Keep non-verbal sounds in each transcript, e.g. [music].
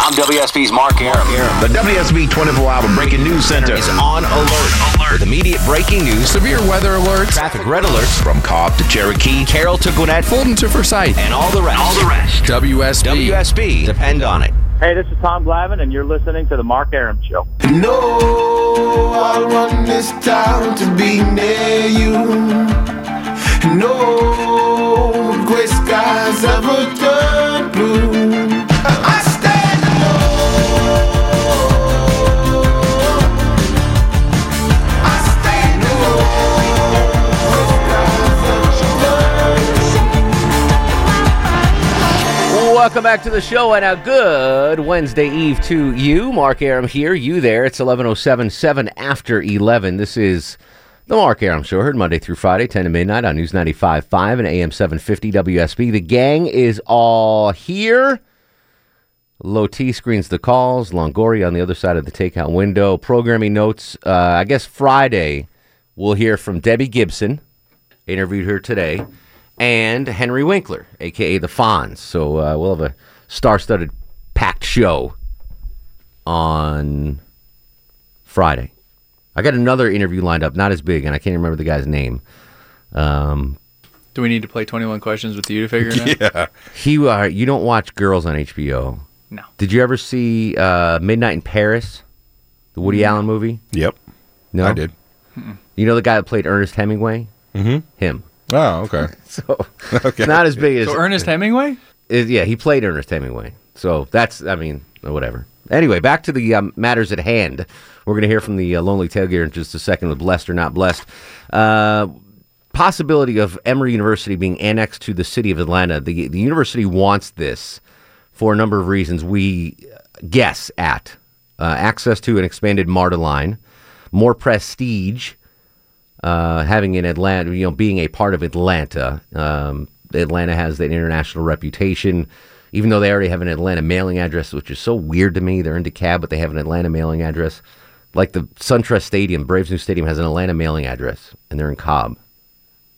I'm WSB's Mark Arum. The WSB 24 Hour Breaking News Center is on alert. With immediate breaking news, Severe weather alerts, traffic red alerts, from Cobb to Cherokee. Carroll to Gwinnett, Fulton to Forsyth, and all the rest. All the rest. WSB. WSB. Depend on it. Hey, this is Tom Glavine, and you're listening to the Mark Arum Show. No, I want this town to be near you. No gray skies ever turn blue. Welcome back to the show and a good Wednesday Eve to you. Mark Arum here, you there. It's 11.07, 7 after 11. This is the Mark Arum Show, heard Monday through Friday, 10 to midnight on News 95.5 and AM 750 WSB. The gang is all here. Low T screens the calls. Longoria on the other side of the takeout window. Programming notes. Uh, I guess Friday we'll hear from Debbie Gibson, interviewed her today, and Henry Winkler, aka the Fonz. So uh, we'll have a star-studded, packed show on Friday. I got another interview lined up, not as big, and I can't remember the guy's name. Um, Do we need to play 21 questions with you to figure it out? [laughs] Yeah. he, uh, you don't watch Girls on HBO. No. Did you ever see uh, Midnight in Paris, the Woody Allen movie? Yep. No, I did. You know the guy that played Ernest Hemingway? Mm-hmm. Him. Oh, okay. [laughs] So [laughs] Okay. not as big as So Ernest Hemingway? is- yeah, he played Ernest Hemingway. So that's, I mean, whatever. Anyway, back to the um, matters at hand. We're going to hear from the uh, Lonely Tailgater in just a second with Blessed or Not Blessed. Uh, possibility of Emory University being annexed to the city of Atlanta. The, the university wants this for a number of reasons. We guess at uh, access to an expanded MARTA line, more prestige, uh, having in Atlanta, you know, being a part of Atlanta. Um, Atlanta has that international reputation, even though they already have an Atlanta mailing address, which is so weird to me. They're in DeKalb, but they have an Atlanta mailing address. Like the SunTrust Stadium, Braves new stadium has an Atlanta mailing address, and they're in Cobb.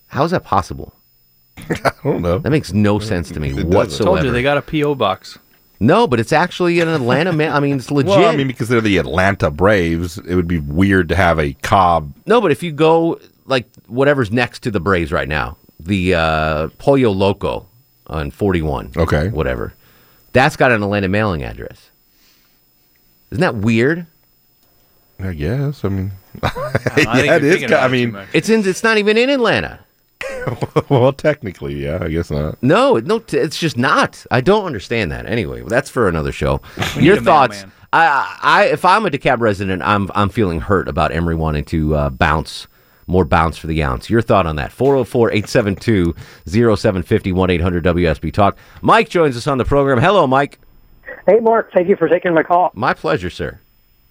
How is that possible? [laughs] I don't know. That makes no sense to me doesn't. whatsoever. Told you they got a P.O. box. No, but it's actually an Atlanta mail. I mean, it's legit. Well, I mean, because they're the Atlanta Braves, it would be weird to have a Cobb. No, but if you go like whatever's next to the Braves right now, the uh, Pollo Loco on 41. Okay. Whatever. That's got an Atlanta mailing address. Isn't that weird? I guess. I mean, [laughs] I yeah, you're it is. thinking ki- about I mean. It's in. It's not even in Atlanta. [laughs] well, technically, yeah. I guess not. No, no, t- it's just not. I don't understand that. Anyway, that's for another show. need Your a thoughts? mailman. I, I, if I'm a DeKalb resident, I'm, I'm feeling hurt about Emory wanting to uh, bounce more bounce for the ounce. Your thought on that? 404-872-0750 1-800 WSB Talk. Mike joins us on the program. Hello, Mike. Hey, Mark, thank you for taking my call. My pleasure, sir.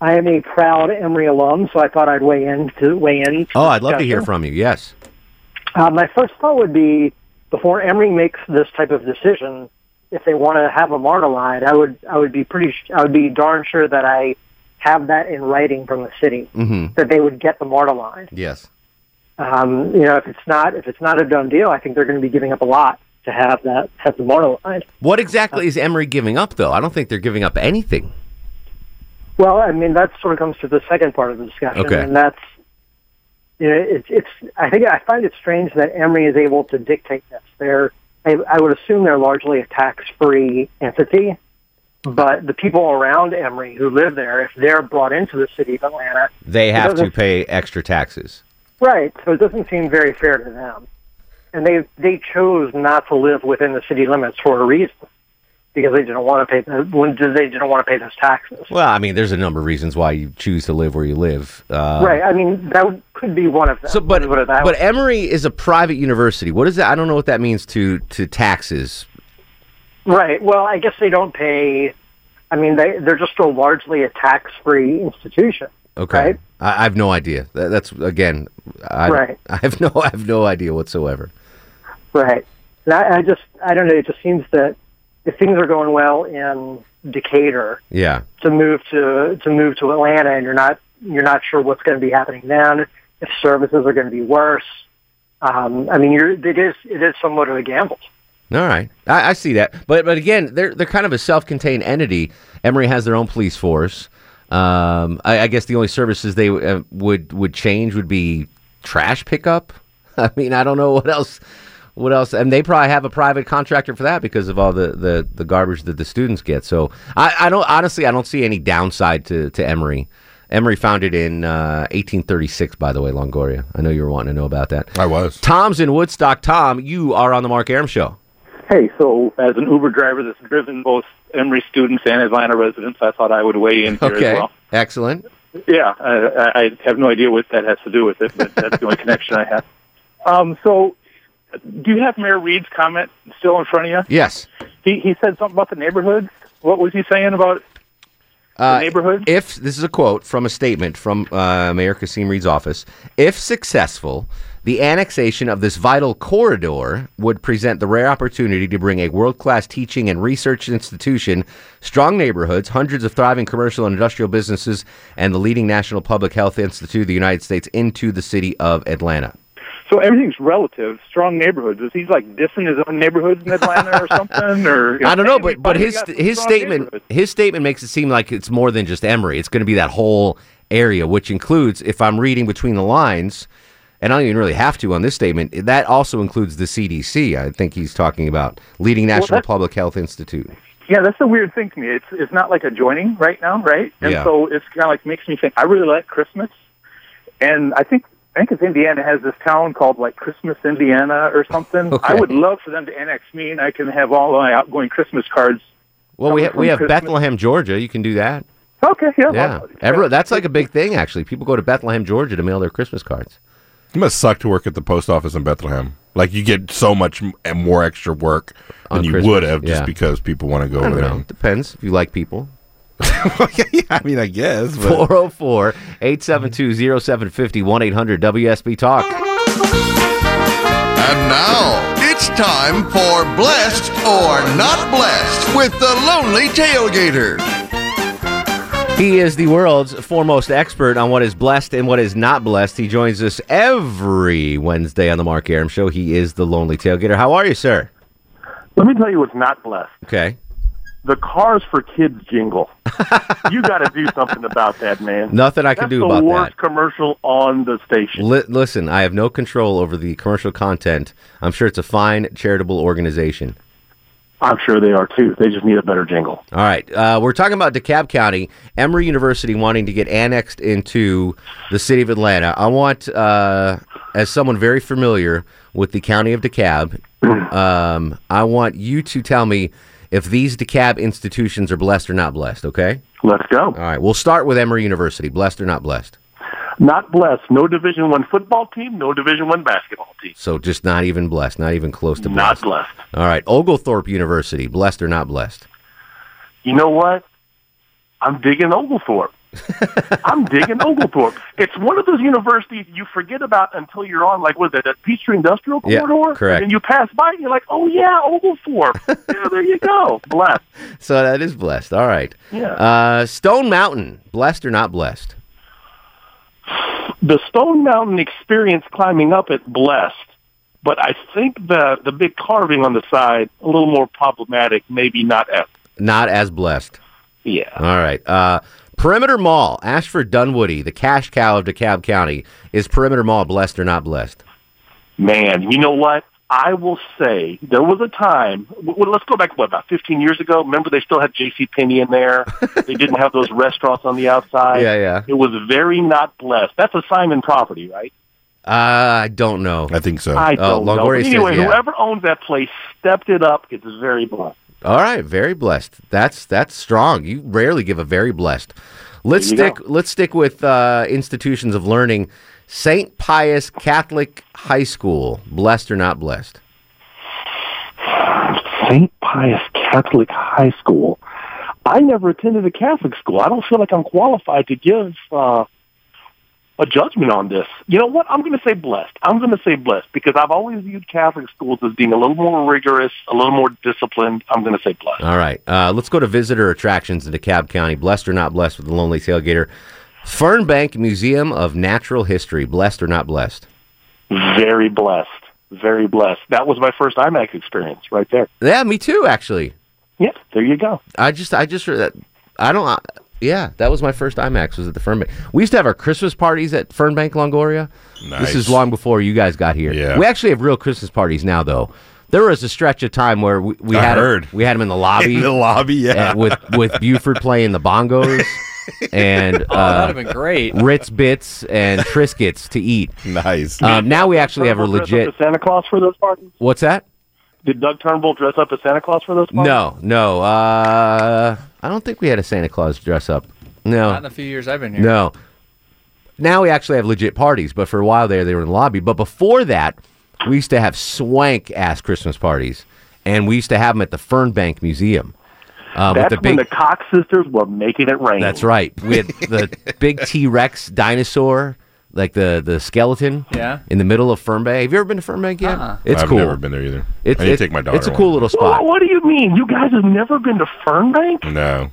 I am a proud Emory alum, so I thought I'd weigh in to weigh in. Oh, I'd love to hear from you. Yes. Uh, my first thought would be before Emory makes this type of decision, if they want to have a MARTA line, I would I would be pretty I would be darn sure that I have that in writing from the city Mm-hmm. that they would get the MARTA line. Yes. Um, you know, if it's not if it's not a done deal, I think they're going to be giving up a lot to have that have the MARTA line. What exactly is Emory giving up, though? I don't think they're giving up anything. Well, I mean, that sort of comes to the second part of the discussion, Okay. and that's you know, it's it's. I think I find it strange that Emory is able to dictate this. They're, I, I would assume they're largely a tax-free entity, but the people around Emory who live there, if they're brought into the city of Atlanta, They have to pay extra taxes. right? So it doesn't seem very fair to them, and they they chose not to live within the city limits for a reason. Because they didn't want to pay the, when they didn't want to pay those taxes. Well, I mean, there's a number of reasons why you choose to live where you live. Uh, right. I mean, that could be one of them. So, but Let's put it that but. Emory is a private university. What is that? I don't know what that means to to taxes. right. Well, I guess they don't pay I mean, they they're just a largely a tax-free institution. Okay. Right. I, I have no idea. That, that's again. I, Right. [laughs] I have no. I have no idea whatsoever. Right. And I, I just, I don't know. It just seems that if things are going well in Decatur, Yeah. to move to to move to Atlanta, and you're not you're not sure what's going to be happening then. If services are going to be worse, um, I mean, you're it is it is somewhat of a gamble. All right, I, I see that, but but again, they're they're kind of a self-contained entity. Emory has their own police force. Um, I, I guess the only services they uh, would would change would be trash pickup. [laughs] I mean, I don't know what else. What else? And they probably have a private contractor for that because of all the, the, the garbage that the students get. So I, I don't honestly I don't see any downside to, to Emory. Emory founded in uh, 1836, by the way, Longoria. I know you were wanting to know about that. I was. Tom's in Woodstock. Tom, you are on the Mark Arum show. Hey, so as an Uber driver that's driven both Emory students and Atlanta residents, I thought I would weigh in here Okay, as well. excellent. Yeah, I, I I have no idea what that has to do with it, but that's the only [laughs] connection I have. Um, so, do you have Mayor Reed's comment still in front of you? Yes. He he said something about the neighborhoods. What was he saying about Uh, neighborhoods? If this is a quote from a statement from uh, Mayor Kasim Reed's office, if successful, the annexation of this vital corridor would present the rare opportunity to bring a world-class teaching and research institution, strong neighborhoods, hundreds of thriving commercial and industrial businesses, and the leading national public health institute of the United States into the city of Atlanta. So everything's relative. Strong neighborhoods. Is he like dissing his own neighborhoods in Atlanta or [laughs] something? Or you I don't know, hey, but but his his statement his statement makes it seem like it's more than just Emory. It's going to be that whole area, which includes, if I'm reading between the lines, and I don't even really have to on this statement, that also includes the CDC. I think he's talking about leading national that- public health institute. Yeah, that's the weird thing to me. It's it's not like adjoining right now, right? And Yeah. so it's kind of like makes me think. I really like Christmas, and I think I think it's Indiana has this town called like Christmas, Indiana, or something. Okay. I would love for them to annex me, and I can have all my outgoing Christmas cards. Well, we Coming ha- we have Christmas. Bethlehem, Georgia. You can do that. Okay, yeah, Yeah, well, Everyone, that's like a big thing actually. People go to Bethlehem, Georgia, to mail their Christmas cards. It must suck to work at the post office in Bethlehem. Like you get so much m- more extra work than On you Christmas, would have just yeah. because people want to go I over don't there. know. Depends if you like people. [laughs] yeah, I mean, I guess. But 404 872 0750 1 800 WSB Talk. And now it's time for Blessed or Not Blessed with the Lonely Tailgater. He is the world's foremost expert on what is blessed and what is not blessed. He joins us every Wednesday on the Mark Arum Show. He is the Lonely Tailgater. How are you, sir? Let me tell you what's not blessed. Okay. The Cars for Kids jingle. [laughs] you got to do something about that, man. Nothing I can That's do the about worst commercial on the station. Li- listen, I have no control over the commercial content. I'm sure it's a fine charitable organization. I'm sure they are too. They just need a better jingle. All right. Uh, we're talking about DeKalb County, Emory University wanting to get annexed into the city of Atlanta. I want, uh, as someone very familiar with the county of DeKalb, [clears throat] um, I want you to tell me if these DeKalb institutions are blessed or not blessed, okay? Let's go. All right. We'll start with Emory University. Blessed or not blessed? Not blessed. No Division One football team. No Division One basketball team. So just not even blessed, not even close to blessed. Not blessed. blessed. All right. Oglethorpe University. Blessed or not blessed? You know what? I'm digging Oglethorpe. I'm digging Oglethorpe. It's one of those universities you forget about until you're on, like, what is that, that Peachtree Industrial Yeah, Corridor? correct. And you pass by and you're like, oh, yeah, Oglethorpe. [laughs] yeah, there you go. Blessed. So that is blessed. All right. Yeah. Uh, Stone Mountain. Blessed or not blessed? the Stone Mountain experience climbing up it blessed, but I think the the big carving on the side a little more problematic. Maybe not as Not as blessed. yeah. All right. Uh, Perimeter Mall, Ashford Dunwoody, the cash cow of DeKalb County. Is Perimeter Mall blessed or not blessed? Man, you know what? I will say there was a time. Well, let's go back what about 15 years ago. Remember, they still had J.C. Penney in there. [laughs] they didn't have those restaurants on the outside. Yeah, yeah. It was very not blessed. That's a Simon property, right? Uh, I don't know. I think so. I Oh, don't know. Longoria But says anyway, yeah. whoever owns that place stepped it up. It's very blessed. All right, very blessed. That's that's strong. You rarely give a very blessed. Let's stick. Let's stick with uh, institutions of learning. Saint Pius Catholic High School, blessed or not blessed? St. Pius Catholic High School. I never attended a Catholic school. I don't feel like I'm qualified to give uh, a judgment on this. You know what? I'm going to say blessed. I'm going to say blessed because I've always viewed Catholic schools as being a little more rigorous, a little more disciplined. I'm going to say blessed. All right. Uh, let's go to visitor attractions in DeKalb County. Blessed or not blessed with the Lonely Tailgater. Fernbank Museum of Natural History. Blessed or not blessed? Very blessed. Very blessed. That was my first IMAX experience right there. Yeah, me too, actually. Yeah, there you go. I just, I just, I don't, uh, yeah, that was my first IMAX was at the Fernbank. We used to have our Christmas parties at Fernbank Longoria. Nice. This is long before you guys got here. Yeah. We actually have real Christmas parties now, though. There was a stretch of time where we, we I had 'em- heard. we had them in the lobby, [laughs] In the lobby, yeah. and with with Buford playing the bongos [laughs] and Oh, uh, that'd have been great. Ritz bits and Triscuits to eat. Nice. Um, now we actually have a Turnbull dress legit. up Santa Claus for those parties? What's that? Did Doug Turnbull dress up as Santa Claus for those parties? No, no. Uh, I don't think we had a Santa Claus dress up. No, Not in the few years I've been here. no. Now we actually have legit parties, but for a while there they were in the lobby. But before that, we used to have swank ass Christmas parties, and we used to have them at the Fernbank Museum. Uh, That's with the when big, the Cox sisters were making it rain. that's right. We had the [laughs] big T Rex dinosaur, like the the skeleton, Yeah. in the middle of Fernbank. Have you ever been to Fernbank yet? Uh-uh. It's I've cool. never been there either. It's, I need it- to take my daughter. It's a cool little Well, spot. what do you mean? You guys have never been to Fernbank? No,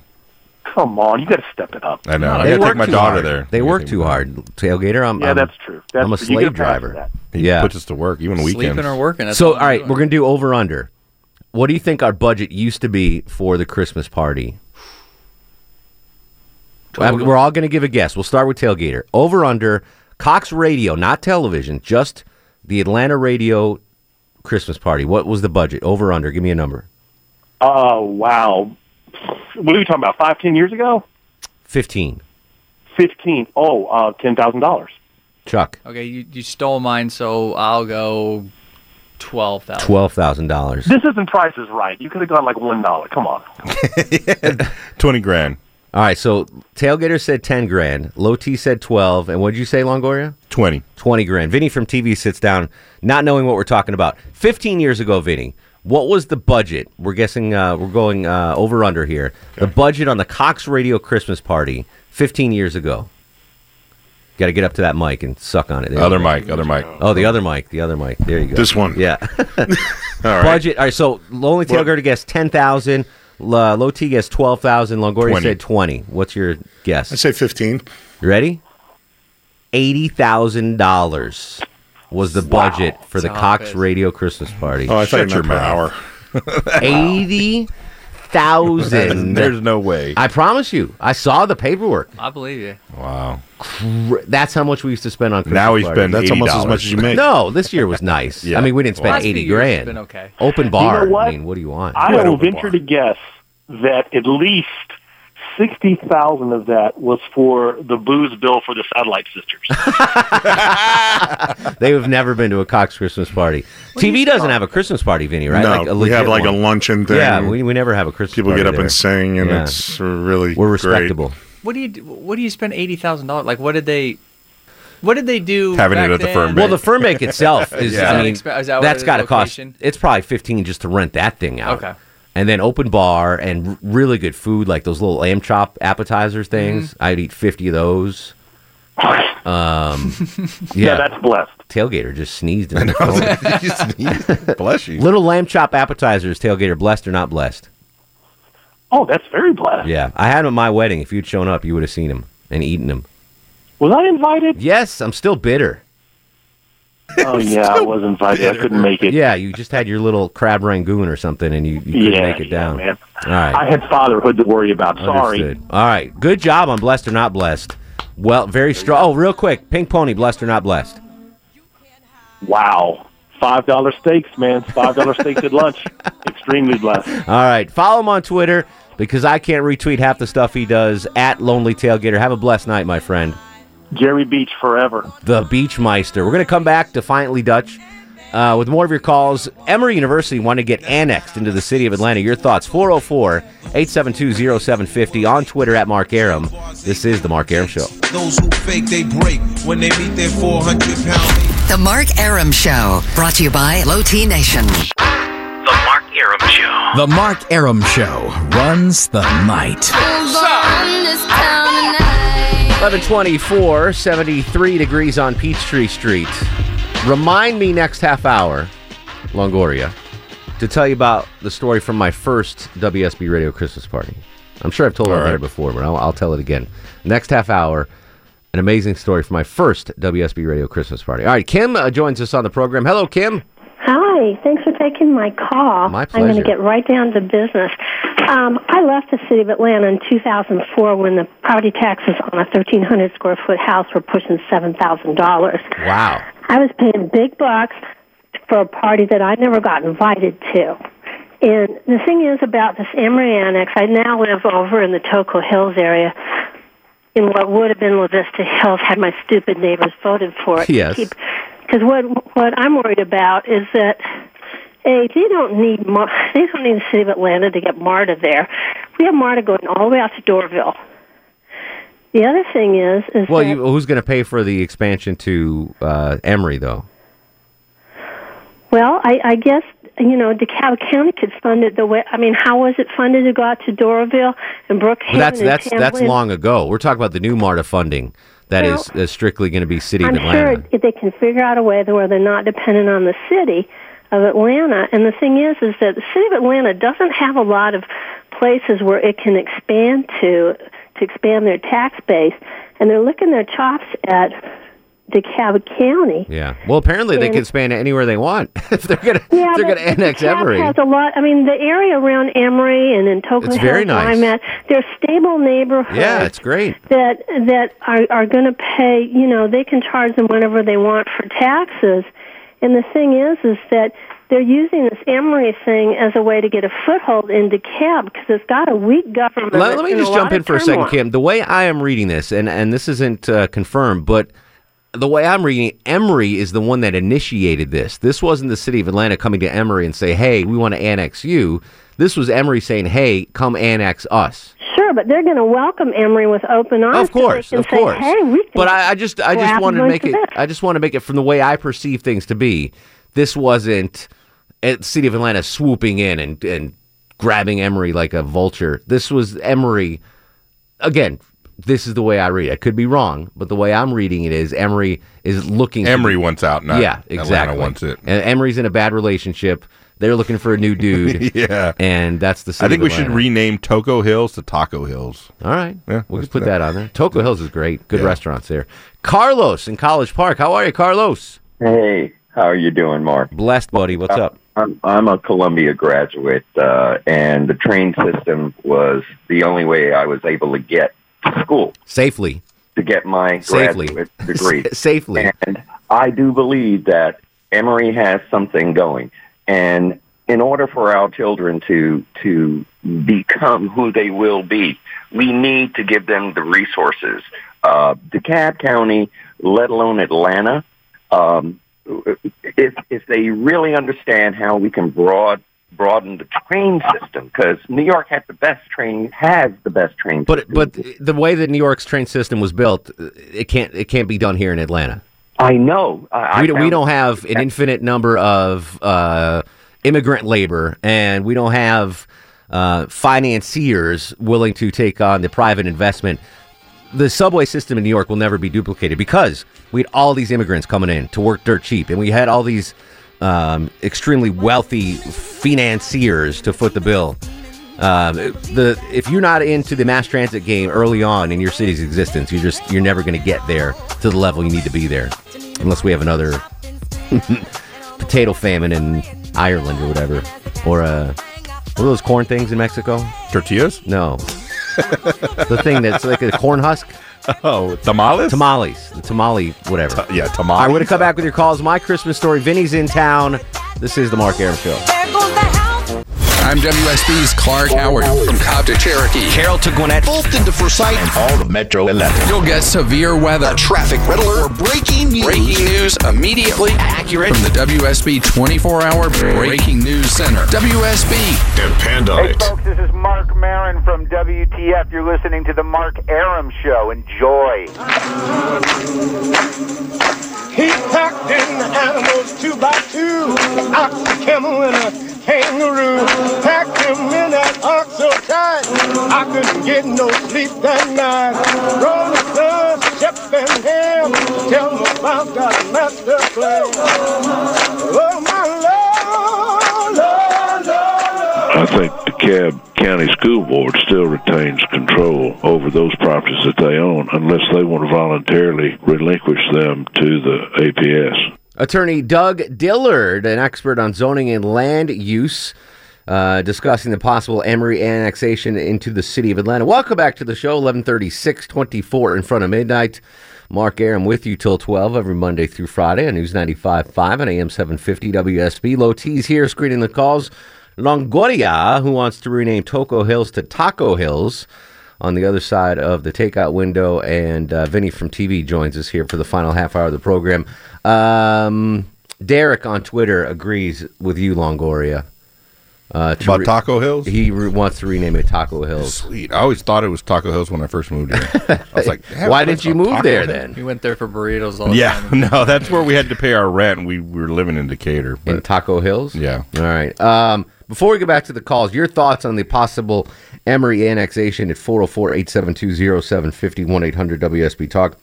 Come on, you got to step it up. I know. I They gotta take my daughter hard. there. They work too hard. Tailgater. I'm, Yeah, I'm- that's true. That's I'm a true. Slave driver. He Yeah. puts us to work even weekends. Sleeping or working. So, all all I'm right, doing. we're gonna do over under. What do you think our budget used to be for the Christmas party? I mean, We're all gonna give a guess. We'll start with Tailgater. Over under Cox Radio, not television, just the Atlanta radio Christmas party. What was the budget? Over under. Give me a number. Oh, wow. What are we talking about? Five, ten years ago? Fifteen. Fifteen. Oh, uh, ten thousand dollars. Chuck. Okay, you, you stole mine, so I'll go twelve thousand. Twelve thousand dollars. This isn't Price is Right. You could have gone like one dollar. Come on. [laughs] Twenty grand. All right. So Tailgater said ten grand. Low T said twelve. And what did you say, Longoria? Twenty. 20 grand. Vinny from TV sits down, not knowing what we're talking about. 15 years ago, Vinny, what was the budget? We're guessing, uh, we're going uh, over under here. The budget on the Cox Radio Christmas party 15 years ago. Got to get up to that mic and suck on it. There Other mic. Other mic. Oh, the other mic. The other mic. There you go. This one. Yeah. [laughs] [laughs] All right. budget. All right. So Lonely Tailgater guessed 10,000. Uh, Low T guessed 12,000. Longoria 20. said 20. What's your guess? I say 15. You ready? Eighty thousand dollars was the budget for the Stop Cox it. Radio Christmas party. Oh, I thought Shut you your meant per hour. [laughs] [laughs] Eighty thousand. [laughs] There's no way. I promise you. I saw the paperwork. I believe you. wow. Cr- That's how much we used to spend on Christmas Now we parties. spend That's almost as $80. much as you make. No, this year was nice. [laughs] Yeah. I mean, we didn't spend Last few eighty years has grand. been okay. Open bar. what? I mean, what do you want? I will venture bar. to guess that at least sixty thousand of that was for the booze bill for the Satellite Sisters. [laughs] they have never been to a Cox Christmas party. TV doesn't have a Christmas party, Vinny, right? No, Like a we have legit like a luncheon thing. Yeah, we, we never have a Christmas People party get up there. and sing, and Yeah. it's really We're great. respectable. What do you do- what do you spend eighty thousand dollars? Like what did they what did they do? Having it back at the then? firm Well, the firm make itself is, [laughs] Yeah. I mean, that expe- is that what that's it is, got to cost. location? It's probably fifteen just to rent that thing out. Okay. And then open bar and r- really good food, like those little lamb chop appetizers things. Mm-hmm. I'd eat fifty of those. [laughs] Um, [laughs] yeah, yeah, that's blessed. tailgater just sneezed. In the phone. [laughs] Bless you. little lamb chop appetizers. Tailgater blessed or not blessed? Oh, that's very blessed. Yeah, I had them at my wedding. If you'd shown up, you would have seen them and eaten them. Was I invited? Yes, I'm still bitter. Oh [laughs] yeah, I was invited. I couldn't make it. Yeah, you just had your little crab rangoon or something, and you, you couldn't Yeah, make it yeah, down. man. All right. I had fatherhood to worry about. Sorry. Understood. All right. Good job on blessed or not blessed. Well, very strong. Oh, real quick, Pink Pony, blessed or not blessed? Wow. Five dollar steaks, man. Five dollar [laughs] steaks at lunch. Extremely blessed. All right. Follow him on Twitter because I can't retweet half the stuff he does at Lonely Tailgater. Have a blessed night, my friend. Jerry Beach forever. The Beachmeister. We're going to come back defiantly Dutch uh, with more of your calls. Emory University want to get annexed into the city of Atlanta. Your thoughts? 404 872 0750 on Twitter at Mark Arum. This is The Mark Arum Show. Those who fake, they break when they meet their 400 pound. The Mark Arum Show, brought to you by Low T Nation. The Mark Arum Show. The Mark Arum Show runs the night. 1124, 73 degrees on Peachtree Street. Remind me next half hour, Longoria, to tell you about the story from my first WSB radio Christmas party. I'm sure I've told it All on there right. before, but I'll, I'll tell it again. Next half hour, an amazing story from my first WSB radio Christmas party. All right, Kim uh, joins us on the program. Hello, Kim. Hi, thanks for taking my call. My pleasure. I'm going to get right down to business. Um, I left the city of Atlanta in 2004 when the property taxes on a 1,300 square foot house were pushing $7,000. Wow. I was paying big bucks for a party that I never got invited to. And the thing is about this Emory Annex, I now live over in the Toco Hills area in what would have been La Vista Hills had my stupid neighbors voted for it. Yes. Because what what I'm worried about is that a they don't need Mar- they don't need the city of Atlanta to get MARTA there. We have MARTA going all the way out to Doraville. The other thing is is Well, that you, who's going to pay for the expansion to uh, Emory, though? well, I, I guess you know DeKalb County could fund it the way. I mean, how was it funded to go out to Doraville and Brookhaven? Well, that's that's that's long ago. We're talking about the new MARTA funding that Well, is is strictly going to be City I'm of Atlanta. sure if they can figure out a way where they're not dependent on the city of Atlanta. And the thing is, is that the city of Atlanta doesn't have a lot of places where it can expand to to expand their tax base, and they're licking their chops at DeKalb County. Yeah. Well, apparently they can expand it anywhere they want [laughs] if they're going to Yeah, they're going to annex DeKalb Emory. has a lot. I mean, the area around Emory and in Token It's very nice. I'm at, they're stable neighborhoods. Yeah, it's great. that that are are going to pay. You know, they can charge them whatever they want for taxes. And the thing is, is that they're using this Emory thing as a way to get a foothold in DeKalb because it's got a weak government. Let, let me just jump in for a second. Kim. The way I am reading this, and, and this isn't uh, confirmed, but the way I'm reading it, Emory is the one that initiated this. This wasn't the city of Atlanta coming to Emory and say, hey, we want to annex you. This was Emory saying, hey, come annex us. Sure, but they're going to welcome Emory with open arms. Of course, of say, course. Hey, we can But I, I just, I just wanted to make it. this. I just want to make it from the way I perceive things to be. This wasn't at city of Atlanta swooping in and and grabbing Emory like a vulture. This was Emory. Again, this is the way I read it. I could be wrong, but the way I'm reading it is Emory is looking. to Emory wants out, not yeah, Atlanta exactly. wants it. And Emory's in a bad relationship. They're looking for a new dude. [laughs] Yeah. and that's the. City I think of we should rename Toco Hills to Taco Hills. All right. Yeah, we let's can put do that. on there. Toco Hills is great. Good restaurants there. Carlos in College Park. How are you, Carlos? Hey, how are you doing, Mark? Blessed, buddy. What's up? I'm I'm a Columbia graduate, uh, and the train system was the only way I was able to get to school Safely. to get my Safely. graduate degree. [laughs] Safely. And I do believe that Emory has something going, and in order for our children to to become who they will be, we need to give them the resources. Uh, DeKalb County, let alone Atlanta, um, if if they really understand how we can broad broaden the train system, because New York has the best train has the best train. But but the way that New York's train system was built, it can't it can't be done here in Atlanta. I know. I, I we, don't, we don't have an infinite number of uh, immigrant labor, and we don't have uh, financiers willing to take on the private investment. The subway system in New York will never be duplicated because we had all these immigrants coming in to work dirt cheap, and we had all these um, extremely wealthy financiers to foot the bill. Um, the if you're not into the mass transit game early on in your city's existence, you're just you're never going to get there to the level you need to be there, unless we have another [laughs] potato famine in Ireland or whatever, or uh, what are those corn things in Mexico? Tortillas? No, [laughs] the thing that's like a corn husk. Oh, tamales. Tamales, the tamale, whatever. yeah, tamales. All right, we're gonna come back with your calls. My Christmas story. Vinny's in town. This is the Mark Arum Show. I'm WSB's Clark Howard from Cobb to Cherokee. Carroll to Gwinnett. Fulton to Forsyth. And all of Metro 11. You'll get severe weather. A traffic red alert. Breaking news. Breaking news immediately accurate from the WSB 24 hour Breaking News Center. WSB. Depend on Hey, it. folks, this is Marc Maron. Warren from WTF. You're listening to the Mark Arum Show. Enjoy. He packed in the animals two by two, ox, a camel, and a kangaroo. Packed him in that ox so tight, I couldn't get no sleep that night. Rolling Stones, Shem and Ham, tell them about that master plan. Oh, my Lord, Lord, Lord. I think the Cab County School Board still retains control over those properties that they own unless they want to voluntarily relinquish them to the APS. Attorney Doug Dillard, an expert on zoning and land use, uh, discussing the possible Emory annexation into the city of Atlanta. Welcome back to the show, 1136, 24 in front of midnight. Mark Arum with you till 12 every Monday through Friday on News 95.5 and AM 750 WSB. Low T's here screening the calls. Longoria, who wants to rename Toco Hills to Taco Hills on the other side of the takeout window. And uh, Vinny from TV joins us here for the final half hour of the program. Um, Derek on Twitter agrees with you, Longoria. Uh, to About Taco Hills? He re- wants to rename it Taco Hills. Sweet. I always thought it was Taco Hills when I first moved here. [laughs] I was like, "They Why place did you move Taco there Hills?" then? We went there for burritos all the time. Yeah, [laughs] no, that's where we had to pay our rent. We, we were living in Decatur. in Taco Hills. Yeah. All right. Um, before we go back to the calls, your thoughts on the possible Emory annexation at 404 872 0750 800 WSB Talk.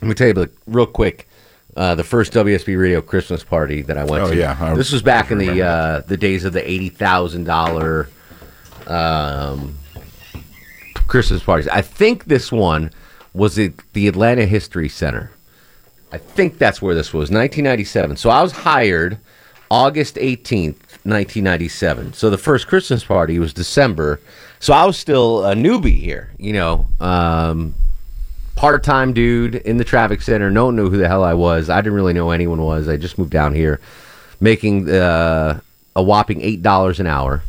Let me tell you real quick uh, the first WSB Radio Christmas party that I went Oh, to. yeah, I this was back in the uh, the days of the $80,000 um, Christmas parties. I think this one was at the Atlanta History Center. I think that's where this was, 1997. So I was hired August 18th, 1997. So the first Christmas party was December. So I was still a newbie here, you know, um, part time dude in the traffic center. No one knew who the hell I was. I didn't really know anyone was. I just moved down here making uh, a whopping $8 an hour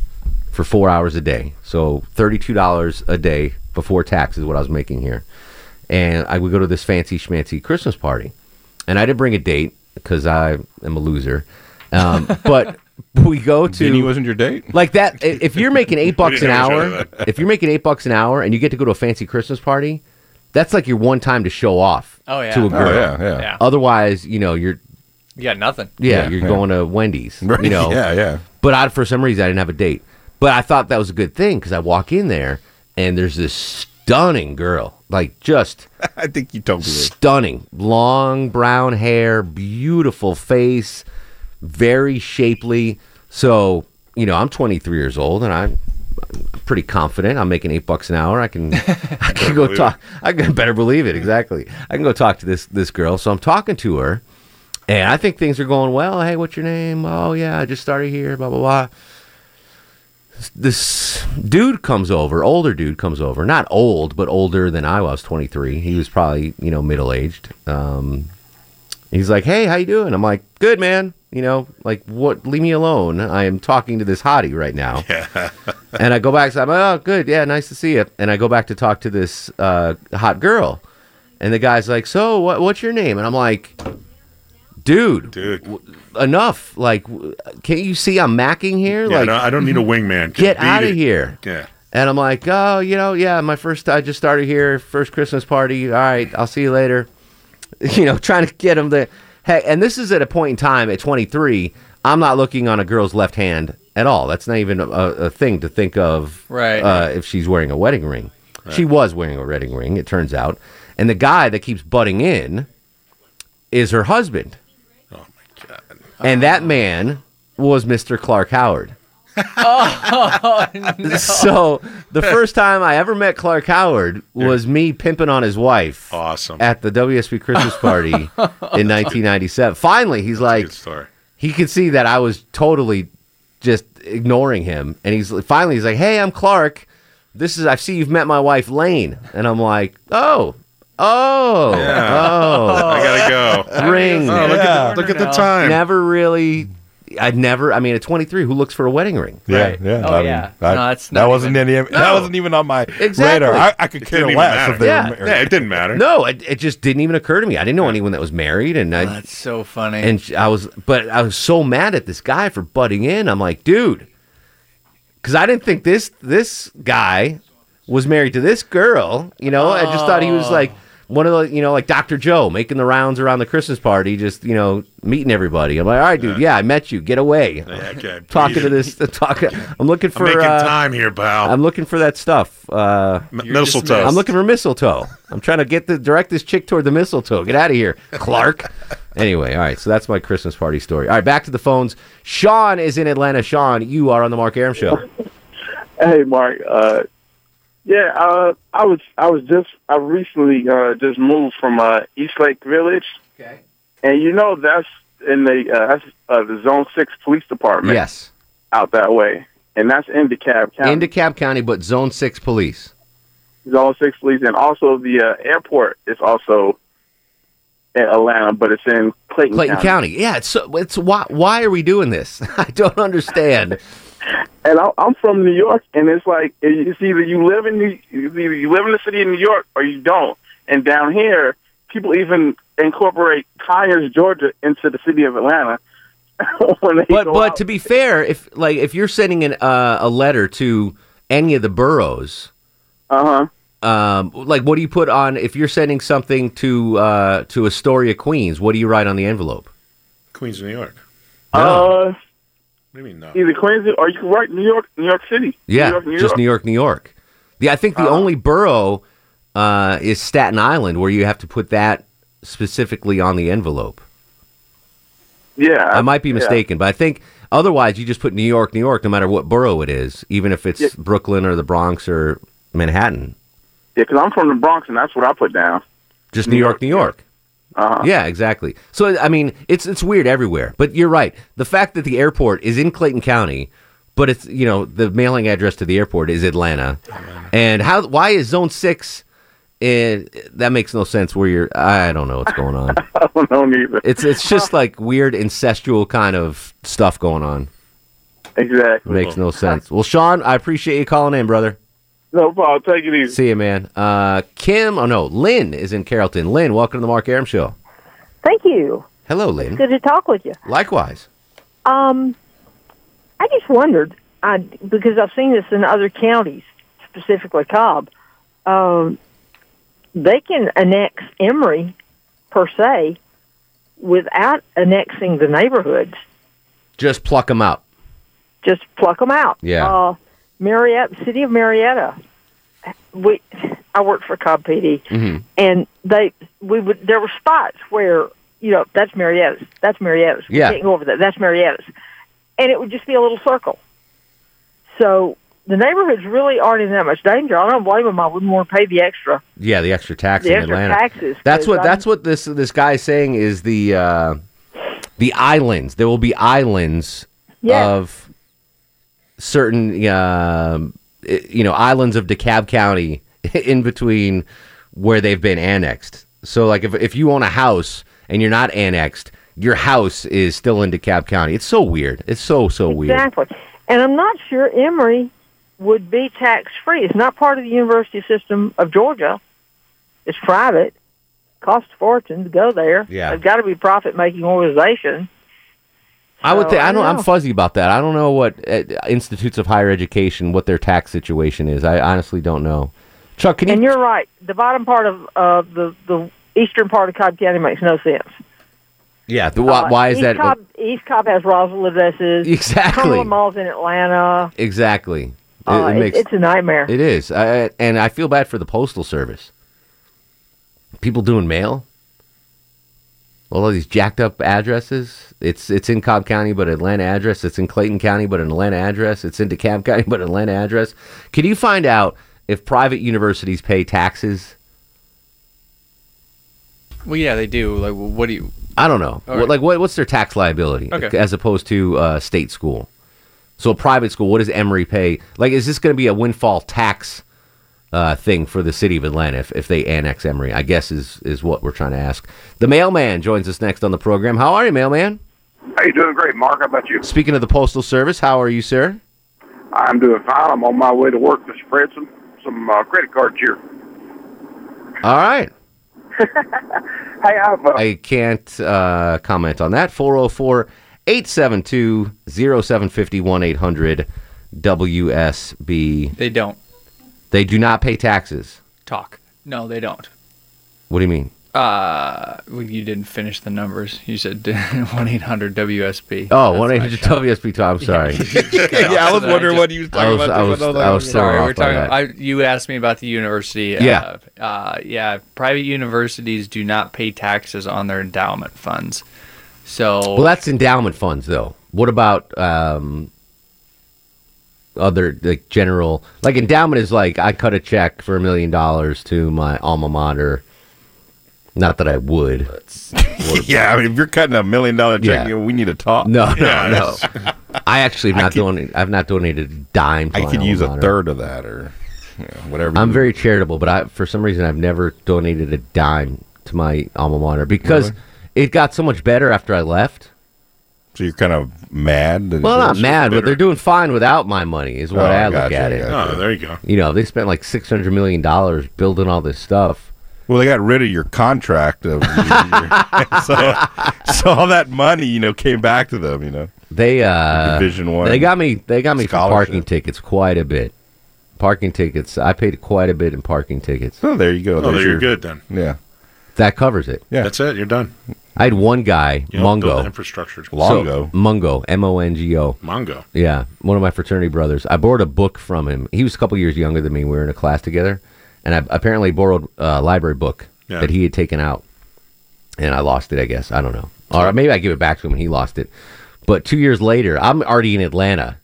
for four hours a day. So $32 a day before taxes, what I was making here. And I would go to this fancy schmancy Christmas party. And I didn't bring a date because I am a loser. Um, [laughs] but we go to. Vinny wasn't your date? Like that. If you're making eight [laughs] bucks an didn't know each hour, if you're making eight bucks an hour and you get to go to a fancy Christmas party, that's like your one time to show off Oh, yeah. to a Oh, girl. yeah, yeah. Yeah. Otherwise, you know, you're You got nothing. yeah, Yeah, you're yeah. going to Wendy's. [laughs] Right, You know. yeah, yeah. But I, for some reason, I didn't have a date. But I thought that was a good thing because I walk in there and there's this stunning girl, like just [laughs] I think you told me this. stunning, long brown hair, beautiful face, very shapely. So you know, I'm 23 years old and I'm pretty confident. I'm making eight bucks an hour. I can, [laughs] [laughs] I can go talk. I can better believe it. Exactly. I can go talk to this this girl. So I'm talking to her, and I think things are going well. Hey, what's your name? Oh yeah, I just started here. Blah blah blah. This dude comes over, older dude comes over, not old, but older than I was, 23. He was probably, you know, middle aged. Um, he's like, "Hey, how you doing?" I'm like, "Good, man." You know, like, what? Leave me alone. I am talking to this hottie right now. [laughs] and I go back. So I'm, oh, good. Yeah, nice to see you. And I go back to talk to this uh, hot girl, and the guy's like, "So, what, what's your name?" And I'm like, "Dude, Dude. enough. Like, w- can't you see I'm macking here? Yeah, like, no, I don't need a [laughs] wingman. Just Get out of it. here." Yeah. And I'm like, oh, you know, yeah, my first, I just started here, first Christmas party. All right, I'll see you later. [laughs] You know, trying to get him the heck. And this is at a point in time at 23. I'm not looking on a girl's left hand at all. That's not even a, a thing to think of. Right. Uh, if she's wearing a wedding ring, she was wearing a wedding ring. It turns out, and the guy that keeps butting in is her husband. Oh my god! And that man was Mr. Clark Howard. Oh, [laughs] no. So the first time I ever met Clark Howard was me pimping on his wife. Awesome. At the WSB Christmas party [laughs] in 1997. Finally, he's like, story. he could see that I was totally just ignoring him, and he's finally he's like, "Hey, I'm Clark. This is I see you've met my wife Lane," and I'm like, "Oh." Oh, Yeah. oh! I gotta go. Ring. Oh, look at the- look at the time. Never really. I'd never. I mean, at 23, who looks for a wedding ring? Yeah, yeah. Oh, I mean, yeah. I- No, it's that wasn't even- any. That No. wasn't even on my Exactly. radar. I, I could care less matter. if they Yeah. were married. Yeah, it didn't matter. No, it, it just didn't even occur to me. I didn't know anyone that was married, and I oh, That's so funny. and I was, but I was so mad at this guy for butting in. I'm like, dude, because I didn't think this this guy was married to this girl. You know, I just thought he was like oh. One of the, you know, like Dr. Joe making the rounds around the Christmas party, just you know, meeting everybody. I'm like, all right, dude, yeah, I met you. Get away. [laughs] Okay, talking to please. this, talking. I'm looking for making uh, time here, pal. I'm looking for that stuff. Uh, M- mistletoe. I'm looking for mistletoe. I'm trying to get the direct this chick toward the mistletoe. Get out of here, Clark. [laughs] anyway, all right. So that's my Christmas party story. All right, back to the phones. Sean is in Atlanta. Sean, you are on the Mark Arum show. Hey, Mark. Uh, yeah, uh, I was I was just I recently uh, just moved from uh, East Lake Village. Okay. And you know that's in the uh, that's uh, the Zone Six Police Department. Yes. Out that way, and that's in DeKalb County. In DeKalb County, but Zone Six Police. Zone Six Police, and also the uh, airport is also in Atlanta, but it's in Clayton, Clayton County. Yeah. It's it's why why are we doing this? [laughs] I don't understand. [laughs] And I, I'm from New York, and it's like it's either you live in New, you live in the city of New York or you don't. And down here, people even incorporate Conyers, Georgia, into the city of Atlanta. [laughs] when they But but out. to be fair, if like if you're sending an, uh, a letter to any of the boroughs, uh huh. Um, like what do you put on if you're sending something to uh, to Astoria, Queens? What do you write on the envelope? Queens, New York. uh, What do you mean no? either Queens or you can write New York, New York City. Yeah, New York, New just York. New York, New York. Yeah, I think the only borough uh, is Staten Island, where you have to put that specifically on the envelope. Yeah, I might be yeah. mistaken, but I think otherwise you just put New York, New York, no matter what borough it is, even if it's Brooklyn or the Bronx or Manhattan. Yeah, because I'm from the Bronx, and that's what I put down. Just New York, New York. Uh-huh. Yeah, exactly. So I mean, it's it's weird everywhere. But you're right. The fact that the airport is in Clayton County, but it's you know the mailing address to the airport is Atlanta, and how why is Zone Six? In, that makes no sense. Where you're, I don't know what's going on. [laughs] I don't know neither. It's it's just like weird incestual kind of stuff going on. Exactly. Makes no sense. Well, Sean, I appreciate you calling in, brother. No problem. Take it easy. See you, man. Uh, Kim, oh no, Lynn is in Carrollton. Lynn, welcome to the Mark Arum Show. Thank you. Hello, Lynn. Good to talk with you. Likewise. Um, I just wondered, I because I've seen this in other counties, specifically Cobb. Um, they can annex Emory per se without annexing the neighborhoods. Just pluck them out. Just pluck them out. Yeah. Uh, Marietta, city of Marietta. We, I worked for Cobb PD, Mm-hmm. and they we would there were spots where you know that's Marietta's, that's Marietta's. We Yeah. can't go over that. That's Marietta's, and it would just be a little circle. So the neighborhoods really aren't in that much danger. I don't blame them. I wouldn't want to pay the extra. Yeah, the extra tax The in extra Atlanta. taxes, That's what I'm- that's what this this guy is saying is the uh, the islands. There will be islands Yeah. of certain um, i- you know islands of DeKalb County [laughs] in between where they've been annexed. So like if if you own a house and you're not annexed, your house is still in DeKalb County. It's so weird. It's so so weird. Exactly. And I'm not sure Emory would be tax free. It's not part of the university system of Georgia. It's private. Costs a fortune to go there. Yeah. They've got to be a profit making organization. I would So, think I I don't. don't I'm fuzzy about that. I don't know what uh, institutes of higher education what their tax situation is. I honestly don't know. Chuck, can you? And you're right. The bottom part of uh, the the eastern part of Cobb County makes no sense. yeah. The, why, Uh, why is East that? Cobb, East Cobb has Roswell addresses. Exactly. Cumberland Mall's in Atlanta. exactly. It, Uh, it it- makes it's a nightmare. It is, I, and I feel bad for the postal service. People doing mail. All of these jacked up addresses. It's it's in Cobb County, but Atlanta address. It's in Clayton County, but an Atlanta address. It's in DeKalb County, [laughs] but Atlanta address. Can you find out if private universities pay taxes? Well, yeah, they do. Like, what do you? I don't know. What, right. like, what, what's their tax liability Okay. as opposed to uh, state school? So, a private school, what does Emory pay? Like, is this going to be a windfall tax uh, thing for the city of Atlanta if, if they annex Emory? I guess is is what we're trying to ask. The mailman joins us next on the program. How are you, mailman? How you doing? Great, Mark. How about you? Speaking of the postal service, how are you, sir? I'm doing fine. I'm on my way to work to spread some some uh, credit card cheer. All right. [laughs] Hey, I've uh, I can't uh, comment on that. 404 872 0750 1 800 WSB. They don't. They do not pay taxes. Talk. No, they don't. What do you mean? Uh, well, you didn't finish the numbers. You said [laughs] one eight hundred WSB. Oh, That's one my eight hundred shot. WSB. Tom, I'm [laughs] sorry. yeah, I was wondering what you was I talking was, about. I was, too, but I was Sorry, we're talking. that. I, you asked me about the university. Yeah. Uh, uh, yeah. Private universities do not pay taxes on their endowment funds. So Well, that's endowment funds, though. What about um, other like general? Like endowment is like I cut a check for a million dollars to my alma mater. Not that I would. [laughs] yeah, I mean, if you're cutting a million dollar check, Yeah. you know, we need to talk. No, no, [laughs] Yeah, no. that's- [laughs] I actually have I not could- donated. I've not donated a dime. To I my could alma use a mater. third of that, or you know, whatever. I'm you- very charitable, but I for some reason I've never donated a dime to my alma mater because it got so much better after I left. So you're kind of mad. that- Well, not mad, but they're doing fine without my money. Is what Oh, I look gotcha, at it. gotcha. Oh, there you go. You know, they spent like six hundred million dollars building all this stuff. Well, they got rid of your contract of [laughs] [laughs] so, so all that money, you know, came back to them. You know, They uh, Division One They got me. They got me for parking tickets quite a bit. Parking tickets. I paid quite a bit in parking tickets. Oh, there you go. Oh, There's there you're your- good then. Yeah, That covers it. yeah. That's it. You're done. I had one guy, You don't build Mongo. the infrastructure. So, Mongo, M O N G O. Mongo. Yeah, one of my fraternity brothers. I borrowed a book from him. He was a couple years younger than me. We were in a class together, and I apparently borrowed a library book Yeah. that he had taken out, and I lost it. I guess I don't know, or maybe I give it back to him and he lost it. But two years later, I'm already in Atlanta,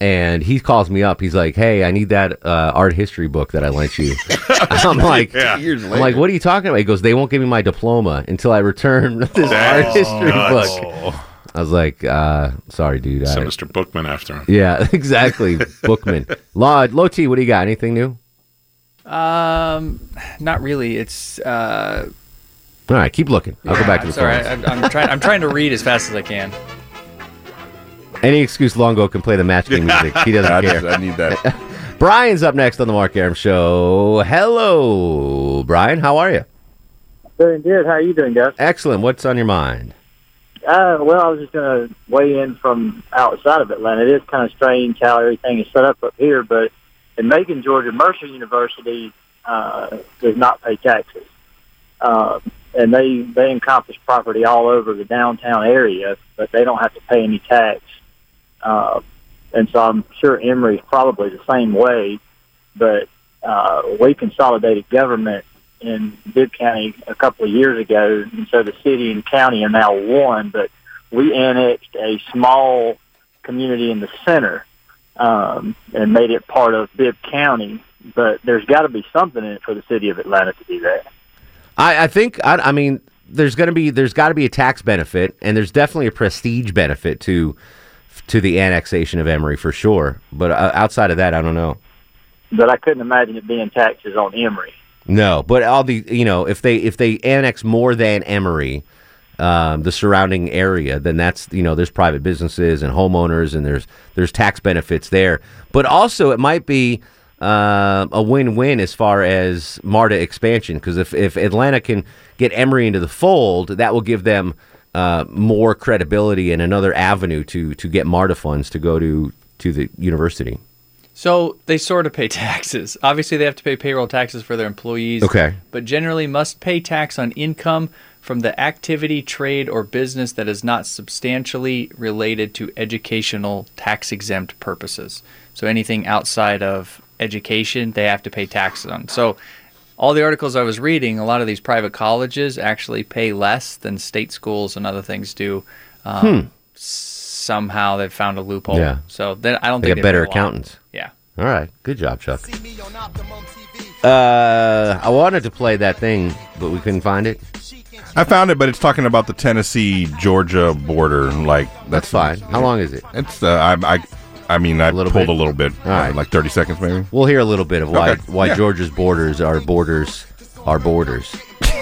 and he calls me up. He's like, "Hey, I need that uh, art history book that I lent you." [laughs] I'm like, Yeah. I'm like, "What are you talking about?" He goes, "They won't give me my diploma until I return [laughs] this art history nuts. book." I was like, uh, "Sorry, dude." Send I, Mr. Bookman after him. yeah, [laughs] exactly. Bookman. Law, low T, what do you got? Anything new? Um, not really. It's uh. All right, keep looking. I'll go back to the Sorry, phones. I, I'm trying. I'm trying to read as fast as I can. Any excuse Longo can play the match game music. He doesn't [laughs] I care. just- I need that. [laughs] Brian's up next on the Mark Arum Show. Hello, Brian. How are you? Doing good. How are you doing, guys? Excellent. What's on your mind? Uh, well, I was just going to weigh in from outside of Atlanta. It is kind of strange how everything is set up up here, but in Macon, Georgia, Mercer University uh, does not pay taxes, uh, and they they encompass property all over the downtown area, but they don't have to pay any tax. Uh, and so I'm sure Emory is probably the same way, but uh, we consolidated government in Bibb County a couple of years ago, and so the city and county are now one. But we annexed a small community in the center um, and made it part of Bibb County. But there's got to be something in it for the city of Atlanta to do that. I, I think I, I mean there's gonna be there's got to be a tax benefit and there's definitely a prestige benefit to to the annexation of Emory for sure. But uh, outside of that, I don't know. But I couldn't imagine it being taxes on Emory. No, but all the you know if they if they annex more than Emory, um, the surrounding area, then that's you know there's private businesses and homeowners and there's there's tax benefits there. But also it might be uh, a win-win as far as MARTA expansion because if if Atlanta can get Emory into the fold, that will give them uh, more credibility and another avenue to to get MARTA funds to go to to the university. So they sort of pay [laughs] taxes. Obviously, they have to pay payroll taxes for their employees. Okay. But generally must pay tax on income from the activity, trade, or business that is not substantially related to educational tax exempt purposes. So anything outside of education, they have to pay taxes on. So all the articles I was reading, a lot of these private colleges actually pay less than state schools and other things do. Um, Hmm. Somehow they've found a loophole. Yeah. So then I don't They think got they better pay a accountants. Yeah. All right. Good job, Chuck. Uh, I wanted to play that thing, but we couldn't find it. I found it, but it's talking about the Tennessee Georgia border. Like that's, fine. How long is it? It's uh, I I I mean I pulled bit? a little bit, All right. like thirty seconds maybe. We'll hear a little bit of why Okay. why Yeah. Georgia's borders are borders are borders.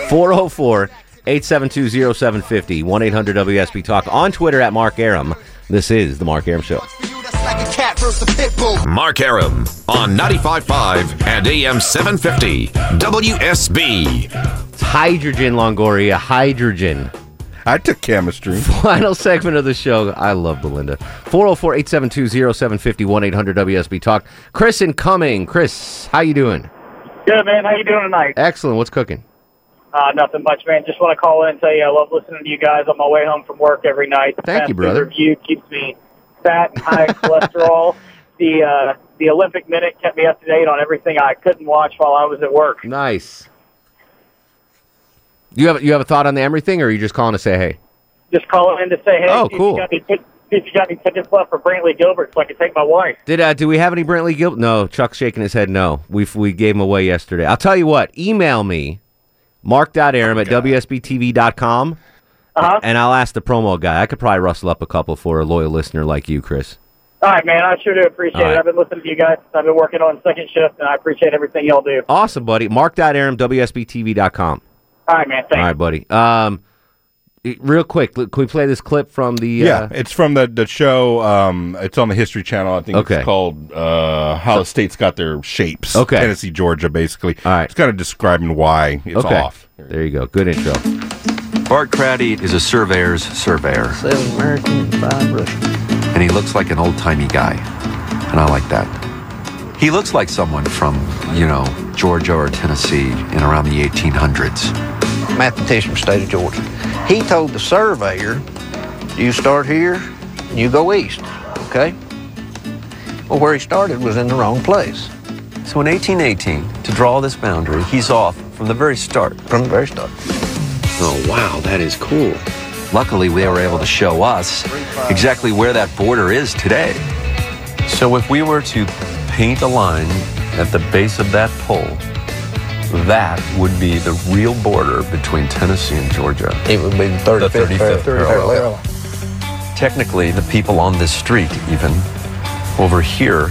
404 872 0750 1 800 WSB Talk on Twitter at Mark Arum. This is The Mark Arum Show. Mark Arum on 95.5 and AM 750 WSB. It's hydrogen, Longoria. Hydrogen. I took chemistry. [laughs] Final segment of the show. I love Belinda. 404 872 0750 800 WSB Talk. Chris incoming. Chris, how you doing? Good man. How you doing tonight? Excellent. What's cooking? Uh, nothing much, man. Just want to call in and tell you I love listening to you guys on my way home from work every night. The Thank you, food brother. Review keeps me fat and high cholesterol. [laughs] The uh, the Olympic Minute kept me up to date on everything I couldn't watch while I was at work. Nice. You have you have a thought on the Emory thing, or are you just calling to say hey? Just calling in to say, hey, Oh, cool. you got any tic- if you got any tickets left for Brantley Gilbert so I can take my wife. Did uh, do we have any Brantley Gilbert? No, Chuck's shaking his head. No, we we gave him away yesterday. I'll tell you what. Email me, mark.arum at wsbtv.com, Uh-huh. and I'll ask the promo guy. I could probably rustle up a couple for a loyal listener like you, Chris. All right, man. I sure do appreciate All right. it. I've been listening to you guys. since I've been working on second shift, and I appreciate everything y'all do. Awesome, buddy. Mark.arum, wsbtv.com. All right, man. All Thanks. right, buddy. Um, real quick, can we play this clip from the? Yeah, Uh, it's from the the show. Um, it's on the History Channel. I think Okay. it's called uh, "How the States Got Their Shapes." Okay. Tennessee, Georgia, basically. All right, it's kind of describing why it's okay. off. There you go. Good intro. Bart Craddy is a surveyor's surveyor. Seven American and five Russian. and he looks like an old timey guy, and I like that. He looks like someone from, you know, Georgia or Tennessee in around the 1800s. Mathematician from the state of Georgia. He told the surveyor, you start here, and you go east, okay? Well, where he started was in the wrong place. So in 1818, to draw this boundary, he's off from the very start. From the very start. Oh, wow, that is cool. Luckily, they were able to show us exactly where that border is today. So if we were to paint a line at the base of that pole, that would be the real border between Tennessee and Georgia. It would be the 35th, parallel. Technically, the people on this street, even over here,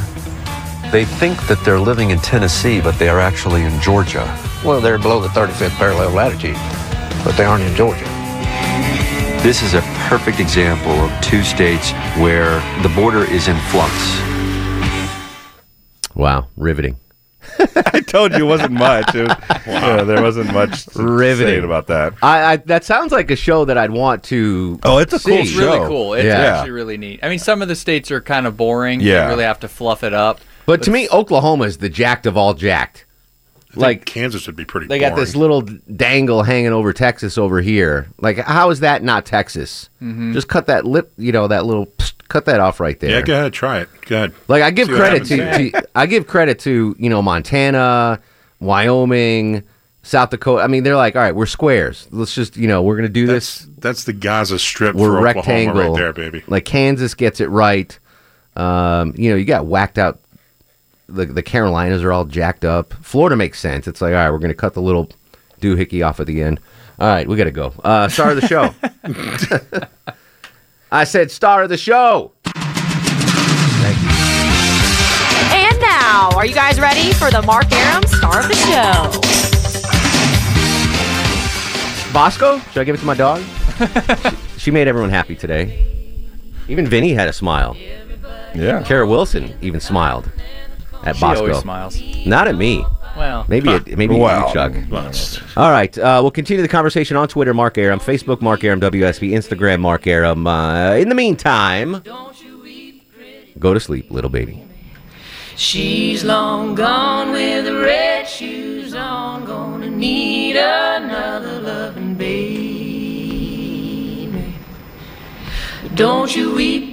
they think that they're living in Tennessee, but they are actually in Georgia. Well, they're below the 35th parallel latitude, but they aren't in Georgia. This is a perfect example of two states where the border is in flux. Wow, riveting. [laughs] I told you it wasn't much. It was, [laughs] yeah, there wasn't much to Riveting. say about that. I, I that sounds like a show that I'd want to. Oh, it's a see. cool It's really cool. It's Yeah. actually really neat. I mean, some of the states are kind of boring. Yeah. You really have to fluff it up. But to me, Oklahoma is the jacked of all jacked. Like Kansas would be pretty. Cool. They got this little dangle hanging over Texas over here. Like, how is that not Texas? Mhm. Just cut that lip, you know, that little psst, cut that off right there. Yeah, go ahead, try it. Go ahead. Like I give See credit to, to I give credit to you know Montana, Wyoming, South Dakota. I mean, they're like, all right, we're squares. Let's just you know we're gonna do this. That's the Gaza Strip We're rectangle right there, baby. Like Kansas gets it right. Um, you know, you got whacked out. The the Carolinas are all jacked up. Florida makes sense. It's like, all right, we're gonna cut the little doohickey off at the end. All right, we gotta go. Uh, star of the show. [laughs] I said star of the show. And now, are you guys ready for the Mark Arum star of the show? Bosco? Should I give it to my dog? she, [laughs] she made everyone happy today. Even Vinny had a smile. Yeah. Kara Wilson even smiled at She Bosco. always smiles. Not at me. Well. maybe Huh. at, maybe Well. you, Chuck. All right, uh, we'll continue the conversation on Twitter, Mark Arum, Facebook, Mark Arum, WSB, Instagram, Mark Arum. Uh, in the meantime, go to sleep, little baby. She's long gone with the red shoes on, gonna need another loving baby. Don't you weep,